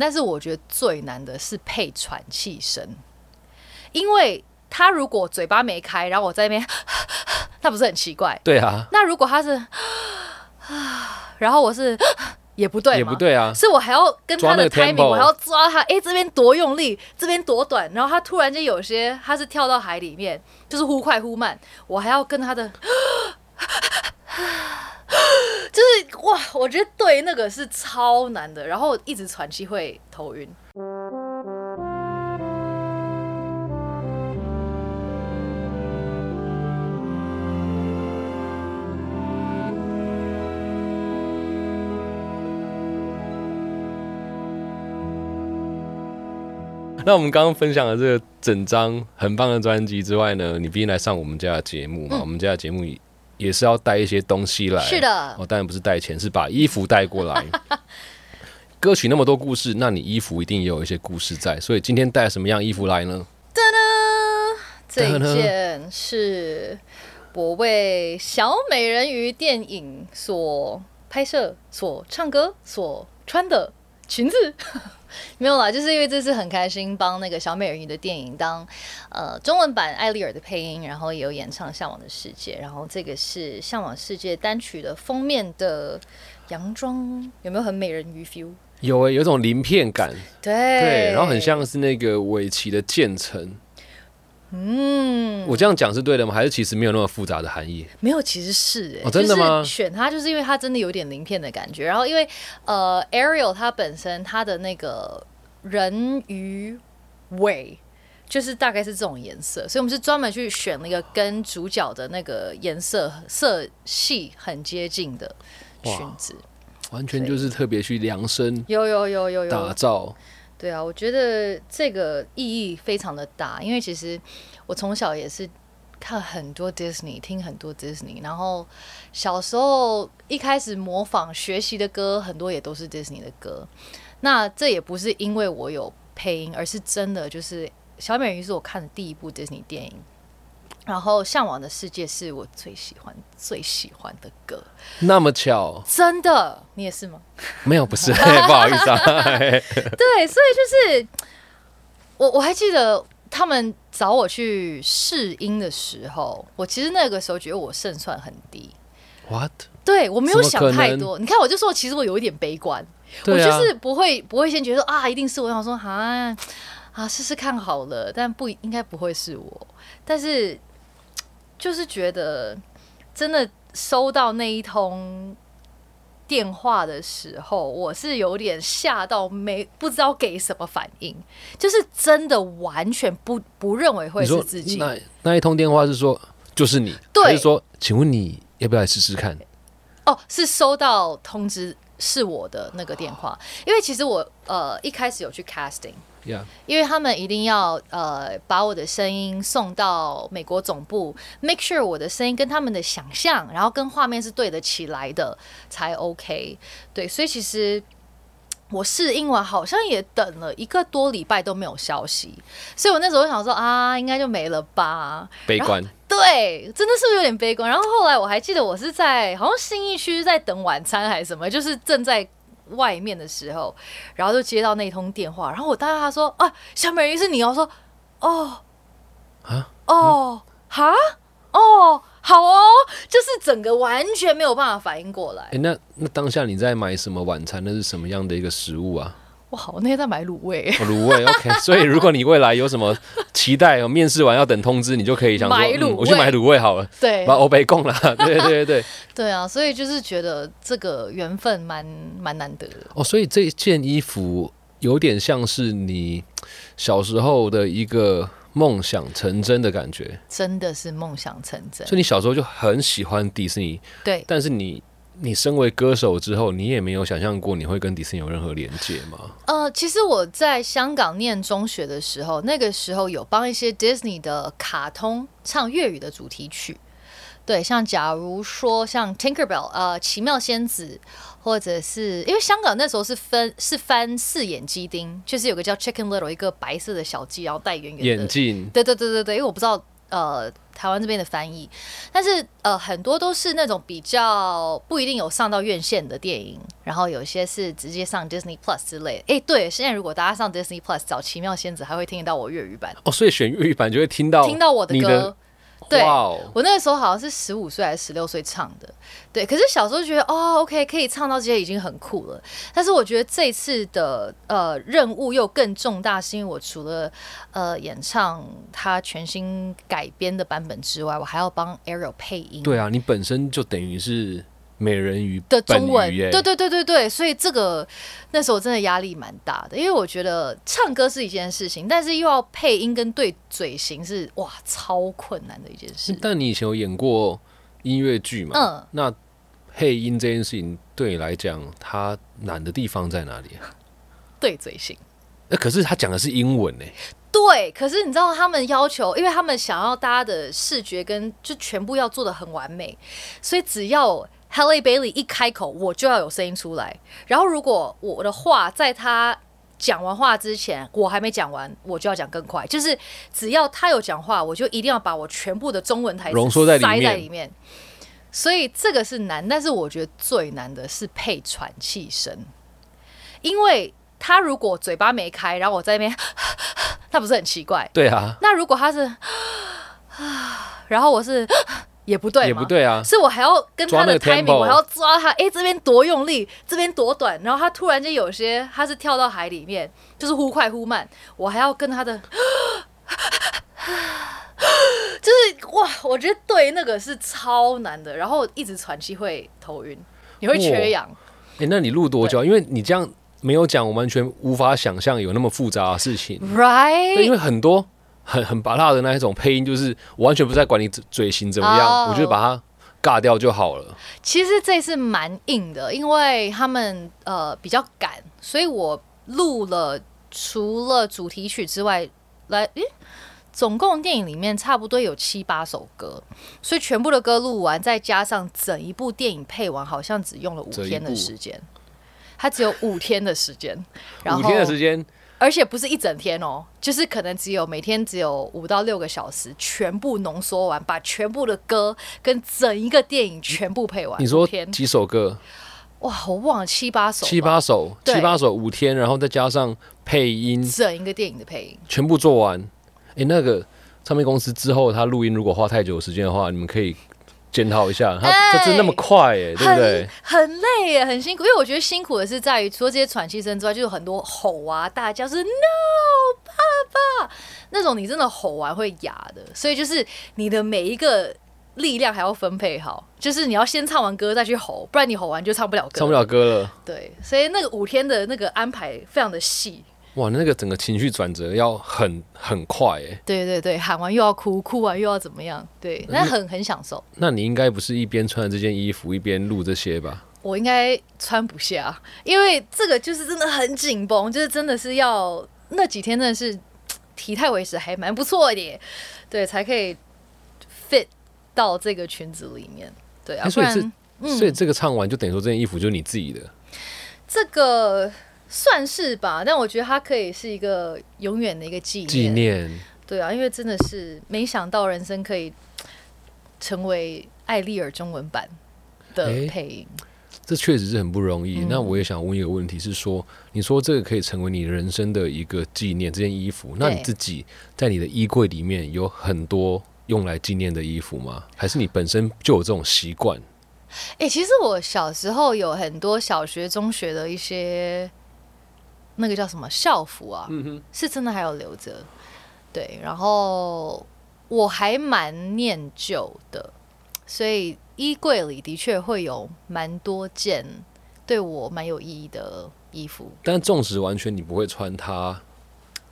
但是我觉得最难的是配喘气声，因为他如果嘴巴没开，然后我在那边，那不是很奇怪？对啊，那如果他是，然后我是 也不对，也不，对啊，是我还要跟他的 timing，我还要抓他，哎、这边多用力，这边多短，然后他突然间有些他是跳到海里面，就是忽快忽慢，我还要跟他的。就是哇，我觉得对那个是超难的，然后一直喘气会头晕。那我们刚刚分享了这个整张很棒的专辑之外呢，你毕竟来上我们家的节目嘛，我们家的节目也也是要带一些东西来。嗯是的哦，当然不是带钱，是把衣服带过来。歌曲那么多故事，那你衣服一定也有一些故事在，所以今天带什么样衣服来呢？噔噔，这件是我为小美人鱼电影所拍摄、所唱歌、所穿的裙子。没有啦，就是因为这次很开心帮那个小美人鱼的电影当呃中文版艾丽尔的配音，然后也有演唱《向往的世界》，然后这个是《向往世界》单曲的封面的洋装，有没有很美人鱼 feel？有诶、有种鳞片感，对对，然后很像是那个尾鳍的渐层。嗯，我这样讲是对的吗？还是其实没有那么复杂的含义？没有，其实是哎、哦真的吗就是选它就是因为它真的有点鳞片的感觉，然后因为呃，Ariel 它本身它的那个人鱼尾。就是大概是这种颜色，所以我们是专门去选了一个跟主角的那个颜色色系很接近的裙子。完全就是特别去量身有有有有有打有，造。对啊，我觉得这个意义非常的大，因为其实我从小也是看很多 Disney，听很多 Disney，然后小时候一开始模仿学习的歌，很多也都是 Disney 的歌。那这也不是因为我有配音，而是真的就是小美人鱼是我看的第一部 Disney 电影。然后《向往的世界》是我最喜欢、最喜欢的歌，那么巧，真的，你也是吗？没有不是，不好意思啊。对，所以就是我我还记得他们找我去试音的时候，我其实那个时候觉得我胜算很低。What？对我没有想太多，你看我就说，其实我有一点悲观，我就是不会不会先觉得啊，一定是我，想说啊啊试试看好了，但不应该不会是我，但是就是觉得真的收到那一通电话的时候，我是有点吓到没不知道给什么反应，就是真的完全不不认为会是自己，那那一通电话是说就是你，对还是说请问你要不要来试试看？哦，是收到通知是我的那个电话，因为其实我呃一开始有去 casting。呀、因为他们一定要呃把我的声音送到美国总部，make sure 我的声音跟他们的想象，然后跟画面是对得起来的才 OK。对，所以其实我试映完好像也等了一个多礼拜都没有消息，所以我那时候想说啊，应该就没了吧。悲观。对，真的是不是有点悲观？然后后来我还记得我是在好像新一区在等晚餐还是什么，就是正在外面的时候，然后就接到那通电话，然后我当时他说啊，小美人鱼是你哦，我说哦。啊？哦。哈？哦。好哦，就是整个完全没有办法反应过来。哎、。那那当下你在买什么晚餐？那是什么样的一个食物啊？哇，我那天在买卤味，哦卤味，OK。所以如果你未来有什么期待，有面试完要等通知，你就可以想说，买卤嗯，我去买卤味好了，对把欧北供了。对对对对。对啊，所以就是觉得这个缘分蛮蛮难得的。哦，所以这件衣服有点像是你小时候的一个梦想成真的感觉。真的是梦想成真所，以你小时候就很喜欢迪士尼，对，但是你你身为歌手之后，你也没有想象过你会跟迪士尼有任何连接吗？呃，其实我在香港念中学的时候，那个时候有帮一些 Disney 的卡通唱粤语的主题曲。对，像假如说像 Tinkerbell，呃，奇妙仙子，或者是因为香港那时候是分是翻四眼鸡丁，就是有个叫 Chicken Little，一个白色的小鸡，然后戴圆圆眼镜对对对对对，因为我不知道呃台湾这边的翻译，但是呃很多都是那种比较不一定有上到院线的电影，然后有些是直接上 Disney Plus 之类的。哎，对，现在如果大家上 Disney Plus 找《奇妙仙子》，还会听得到我粤语版，哦，所以选粤语版就会听到听到我的歌。对我那个时候好像是十五岁还是十六岁唱的，对。可是小时候觉得哦，OK，可以唱到这些已经很酷了。但是我觉得这次的呃任务又更重大，是因为我除了呃演唱他全新改编的版本之外，我还要帮 Ariel 配音。对啊，你本身就等于是美人鱼的中文，对对对对对，所以这个那时候真的压力蛮大的，因为我觉得唱歌是一件事情，但是又要配音跟对嘴型是哇超困难的一件事。但你以前有演过音乐剧嘛？嗯，那配音这件事情对你来讲，它难的地方在哪里啊？对嘴型。那可是他讲的是英文呢，对，可是你知道他们要求，因为他们想要大家的视觉跟就全部要做的很完美，所以只要 Halle Bailey 一开口，我就要有声音出来。然后如果我的话在他讲完话之前，我还没讲完，我就要讲更快。就是只要他有讲话，我就一定要把我全部的中文台词浓缩在里面塞在里面。所以这个是难，但是我觉得最难的是配喘气声，因为他如果嘴巴没开，然后我在那边，那不是很奇怪？对啊，那如果他是啊，然后我是 也不对，也不，对啊，是我还要跟他的 timing，我还要抓他，哎、这边多用力，这边多短，然后他突然间有些他是跳到海里面，就是忽快忽慢，我还要跟他的。就是哇，我觉得对那个是超难的，然后一直喘气会头晕，你会缺氧。哎、那你录多久啊？因为你这样没有讲，我完全无法想象有那么复杂的事情。Right？因为很多很 很拔辣的那一种配音，就是我完全不在管你嘴嘴型怎么样哦我就把它尬掉就好了。其实这次蛮硬的，因为他们呃比较赶，所以我录了除了主题曲之外，来诶。总共电影里面差不多有七八首歌，所以全部的歌录完，再加上整一部电影配完，好像只用了五天的时间。它只有五天的时间，然后五天的时间，而且不是一整天哦，就是可能只有每天只有五到六个小时，全部浓缩完，把全部的歌跟整一个电影全部配完。你说几首歌？哇，我忘了七八首，七八首，七八首五天，然后再加上配音，整一个电影的配音。全部做完。哎、那个唱片公司之后，他录音如果花太久时间的话，你们可以检讨一下。他哎他真那么快哎、对不对？很很累耶，很辛苦。因为我觉得辛苦的是在于，除了这些喘气声之外，就有很多吼啊、大叫，是 “no，爸爸”那种，你真的吼完会哑的。所以就是你的每一个力量还要分配好，就是你要先唱完歌再去吼，不然你吼完就唱不了歌。唱不了。歌了。对，所以那个五天的那个安排非常的细。哇，那个整个情绪转折要很很快哎。对对对，喊完又要哭，哭完又要怎么样？对，那很很享受。那你应该不是一边穿着这件衣服一边录这些吧？我应该穿不下，因为这个就是真的很紧绷，就是真的是要那几天真的是体态维持还蛮不错的耶，对，才可以 fit 到这个裙子里面，对啊，所以然这所以这个唱完就等于说这件衣服就是你自己的。这个算是吧，但我觉得它可以是一个永远的一个纪念，纪念，对啊，因为真的是没想到人生可以成为艾丽尔中文版的配音。这确实是很不容易。嗯那我也想问一个问题是说，你说这个可以成为你人生的一个纪念，这件衣服，那你自己在你的衣柜里面有很多用来纪念的衣服吗？还是你本身就有这种习惯？哎、其实我小时候有很多小学、中学的一些那个叫什么校服啊，是真的还有留着。对，然后我还蛮念旧的，所以衣柜里的确会有蛮多件对我蛮有意义的衣服。但纵使完全你不会穿它，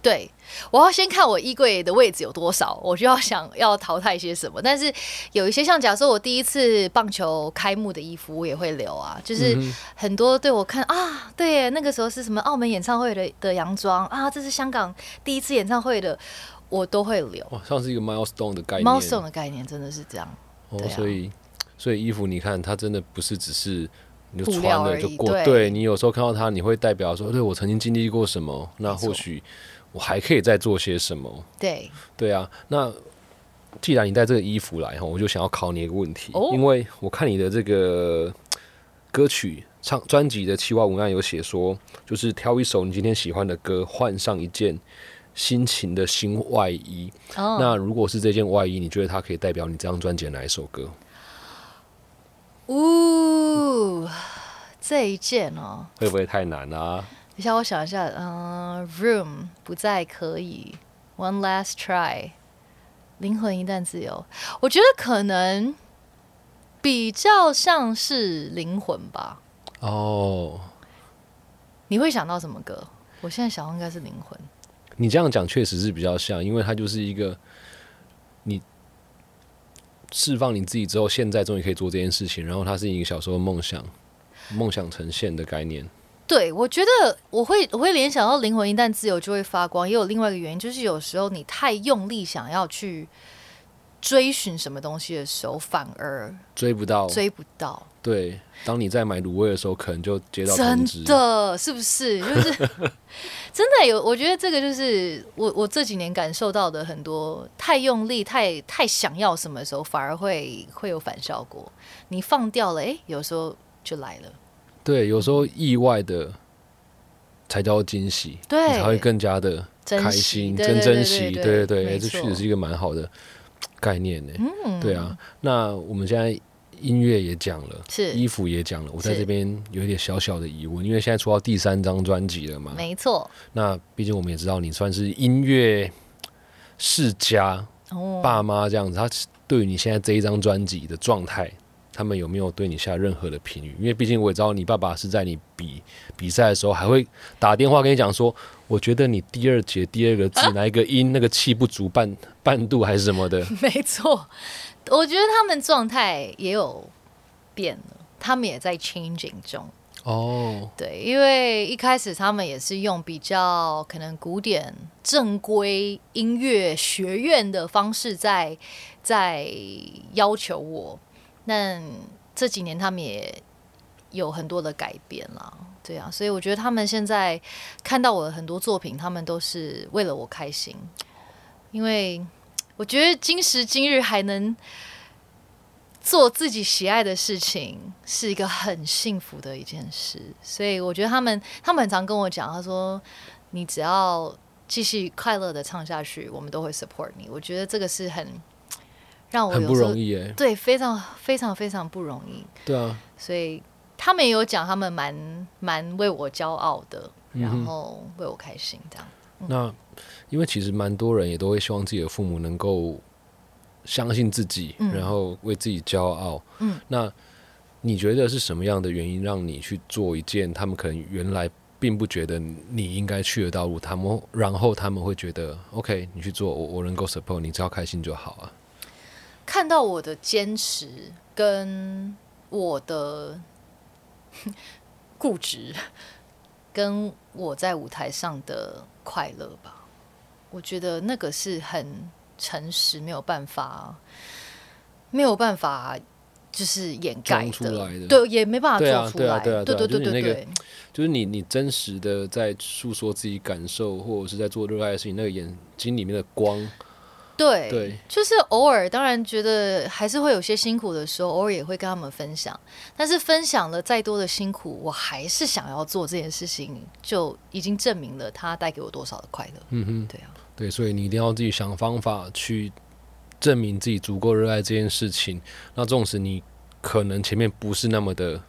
对，我要先看我衣柜的位置有多少，我就要想要淘汰些什么。但是有一些像假设我第一次棒球开幕的衣服，我也会留啊，就是很多对我看啊，对耶，那个时候是什么澳门演唱会的的洋装啊，这是香港第一次演唱会的，我都会留。哇，像是一个 milestone 的概念。，milestone 的概念真的是这样，哦，啊所以所以衣服你看，它真的不是只是你就穿了就过，对对你有时候看到它，你会代表说，对我曾经经历过什么，那或许我还可以再做些什么。对，对啊，那既然你带这个衣服来哈，我就想要考你一个问题，哦因为我看你的这个歌曲唱专辑的企划文案有写说，就是挑一首你今天喜欢的歌，换上一件心情的新外衣。哦，那如果是这件外衣，你觉得它可以代表你这张专辑的哪一首歌？呜，这一件哦，会不会太难啊？等一下我想一下，嗯、r o o m 不再可以，One last try，灵魂一旦自由，我觉得可能比较像是灵魂吧。哦，你会想到什么歌？我现在想到应该是灵魂。你这样讲确实是比较像，因为它就是一个你释放你自己之后，现在终于可以做这件事情，然后它是一个小时候梦想，梦想呈现的概念。对，我觉得我会我会联想到灵魂一旦自由就会发光，也有另外一个原因，就是有时候你太用力想要去追寻什么东西的时候，反而追不到，追不到。对，当你在买卤味的时候，可能就接到通真知。的是不是？就是 真的有，我觉得这个就是我我这几年感受到的很多，太用力、太太想要什么的时候，反而会会有反效果。你放掉了，哎、有时候就来了。对，有时候意外的才叫惊喜，对你才会更加的开心，对对对更珍惜。对对对这确实是一个蛮好的概念呢。嗯，对啊，那我们现在音乐也讲了，是衣服也讲了，我在是这边有一点小小的疑问，因为现在出到第三张专辑了嘛，没错。那毕竟我们也知道你算是音乐世家，哦，爸妈这样子，他对于你现在这一张专辑的状态，他们有没有对你下任何的评语？因为毕竟我也知道你爸爸是在你比比赛的时候，还会打电话跟你讲说，我觉得你第二节第二个字哪一个音那个气不足半半度还是什么的，没错，我觉得他们状态也有变了，他们也在 changing 中。哦，对，因为一开始他们也是用比较可能古典正规音乐学院的方式在在要求我，但这几年他们也有很多的改变啦。对啊，所以我觉得他们现在看到我的很多作品，他们都是为了我开心，因为我觉得今时今日还能做自己喜爱的事情，是一个很幸福的一件事。所以我觉得他们，他们很常跟我讲，他说：“你只要继续快乐的唱下去，我们都会 support 你。”我觉得这个是很让我很不容易哎，对，非常非常非常不容易。对啊，所以他们也有讲，他们蛮蛮为我骄傲的，然后为我开心这样。那因为其实蛮多人也都会希望自己的父母能够相信自己，嗯然后为自己骄傲。嗯，那你觉得是什么样的原因让你去做一件他们可能原来并不觉得你应该去的道路？他们然后他们会觉得 OK，你去做，我我能够 support 你，只要开心就好啊。看到我的坚持跟我的 固执，跟我在舞台上的快乐吧，我觉得那个是很诚实，没有办法，没有办法。就是掩盖出来的对，也没办法做出来，对啊对啊对对对就是你你真实的在诉说自己感受，或者是在做热爱的事情，那个眼睛里面的光，对对就是偶尔，当然觉得还是会有些辛苦的时候，偶尔也会跟他们分享。但是分享了再多的辛苦，我还是想要做这件事情，就已经证明了它带给我多少的快乐。嗯哼。对啊，对，所以你一定要自己想方法去证明自己足够热爱这件事情。那纵使你可能前面不是那么的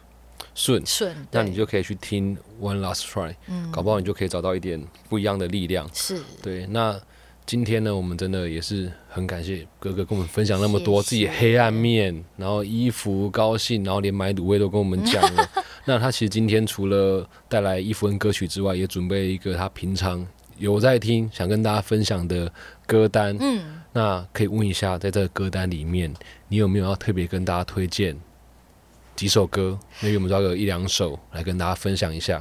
顺，顺，那你就可以去听 One Last Try，、嗯搞不好你就可以找到一点不一样的力量。是对，那今天呢，我们真的也是很感谢哥哥跟我们分享那么多自己黑暗面，然后衣服高兴，然后连买卤味都跟我们讲了。那他其实今天除了带来衣服跟歌曲之外，也准备了一个他平常有在听，想跟大家分享的歌单。嗯，那可以问一下，在这个歌单里面，你有没有要特别跟大家推荐几首歌？那我们找个一两首来跟大家分享一下。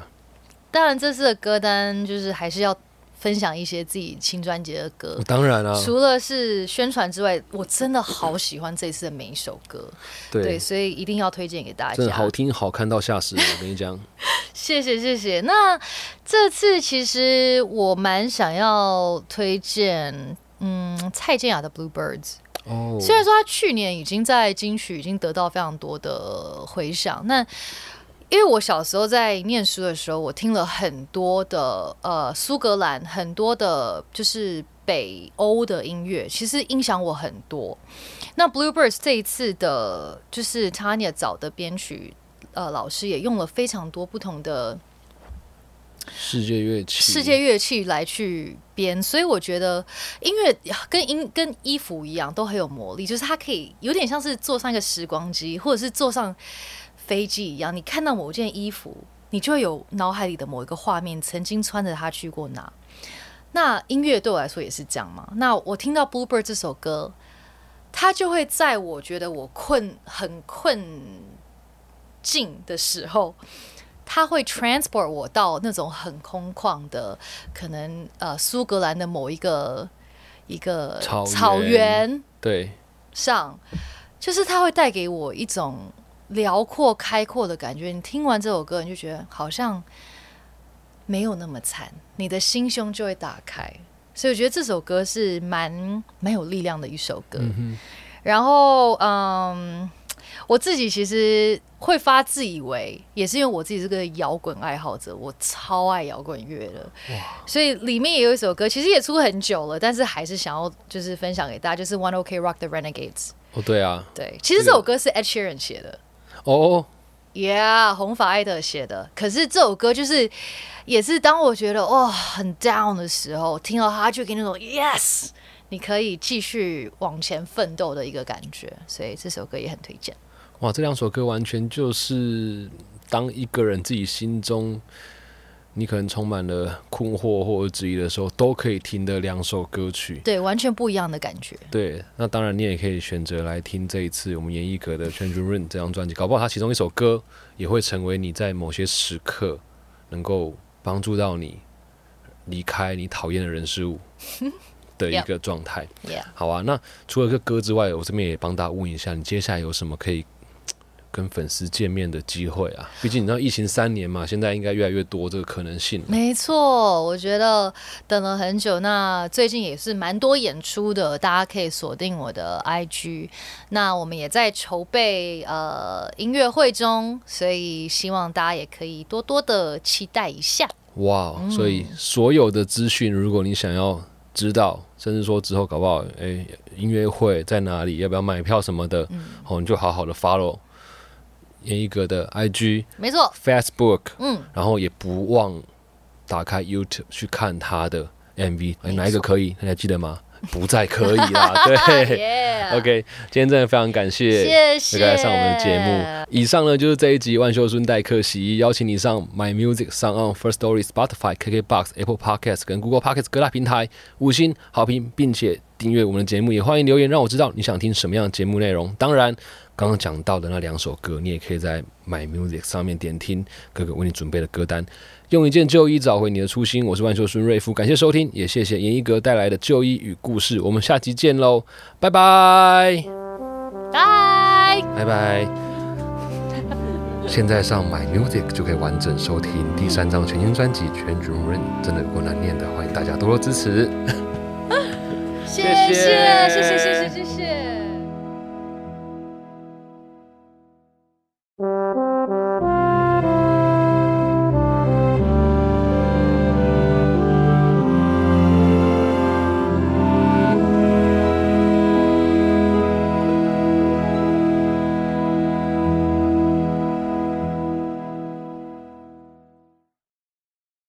当然这次的歌单就是还是要分享一些自己新专辑的歌。当然啊，除了是宣传之外，我真的好喜欢这次的每一首歌，对，对，所以一定要推荐给大家。真的好听好看到吓死人。我跟你讲，谢谢谢谢。那这次其实我蛮想要推荐，嗯，蔡健雅的《Bluebirds》。哦，虽然说他去年已经在金曲已经得到非常多的回响，那因为我小时候在念书的时候，我听了很多的呃苏格兰很多的，就是北欧的音乐，其实影响我很多。那 Bluebirds 这一次的，就是 Tanya 找的编曲呃老师也用了非常多不同的世界乐器，世界乐器来去编，所以我觉得音乐跟音跟衣服一样，都很有魔力，就是它可以有点像是坐上一个时光机，或者是坐上飞机一样，你看到某件衣服，你就会有脑海里的某一个画面，曾经穿着它去过哪。那音乐对我来说也是这样嘛。那我听到《Bluebird》这首歌，它就会在我觉得我困很困境的时候。它会 transport 我到那种很空旷的，可能呃苏格兰的某一个一个草草原对，上，就是它会带给我一种辽阔开阔的感觉。你听完这首歌，你就觉得好像没有那么惨，你的心胸就会打开。所以我觉得这首歌是蛮蛮有力量的一首歌。嗯然后，嗯，我自己其实会发自以为，也是因为我自己是个摇滚爱好者，我超爱摇滚乐的，所以里面也有一首歌，其实也出很久了，但是还是想要就是分享给大家，就是 One OK Rock the Renegades。哦对啊，对，其实这首歌是 Ed Sheeran 写的哦，，Yeah，红发艾德写的。可是这首歌就是也是当我觉得哇、很 down 的时候，听到它就给你那种 Yes。你可以继续往前奋斗的一个感觉，所以这首歌也很推荐。哇，这两首歌完全就是当一个人自己心中你可能充满了困惑或者质疑的时候，都可以听的两首歌曲。对，完全不一样的感觉。对，那当然你也可以选择来听这一次我们严艺格的《全军 Run》这张专辑，搞不好它其中一首歌也会成为你在某些时刻能够帮助到你离开你讨厌的人事物的一个状态。Yeah，好啊，那除了这个歌之外，我这边也帮大家问一下，你接下来有什么可以跟粉丝见面的机会啊？毕竟你知道疫情三年嘛，现在应该越来越多这个可能性。没错，我觉得等了很久，那最近也是蛮多演出的，大家可以锁定我的 IG。那我们也在筹备呃音乐会中，所以希望大家也可以多多的期待一下。哇，所以所有的资讯，如果你想要知道，甚至说之后搞不好，诶，音乐会在哪里，要不要买票什么的，哦，你就好好的 follow 严一格的 IG、没错，Facebook，嗯，然后也不忘打开 YouTube 去看他的 MV，哪一个可以？大家记得吗？不再可以啦，对。OK，今天真的非常感谢谢谢来上我们的节目。以上呢就是这一集万秀孙代客洗衣，邀请你上 My Music、上 On First Story、Spotify、KKBox、Apple Podcasts 跟 Google Podcasts 各大平台五星好评，并且订阅我们的节目。也欢迎留言让我知道你想听什么样的节目内容。当然，刚刚讲到的那两首歌，你也可以在 My Music 上面点听哥哥为你准备的歌单。用一件旧衣找回你的初心，我是万秀孙瑞夫，感谢收听，也谢谢严一格带来的旧衣与故事。我们下期见喽，拜拜。拜。拜拜。现在上 My Music 就可以完整收听第三张全新专辑《全主任》，真的有够难念的，欢迎大家多多支持。谢谢谢谢谢谢谢谢。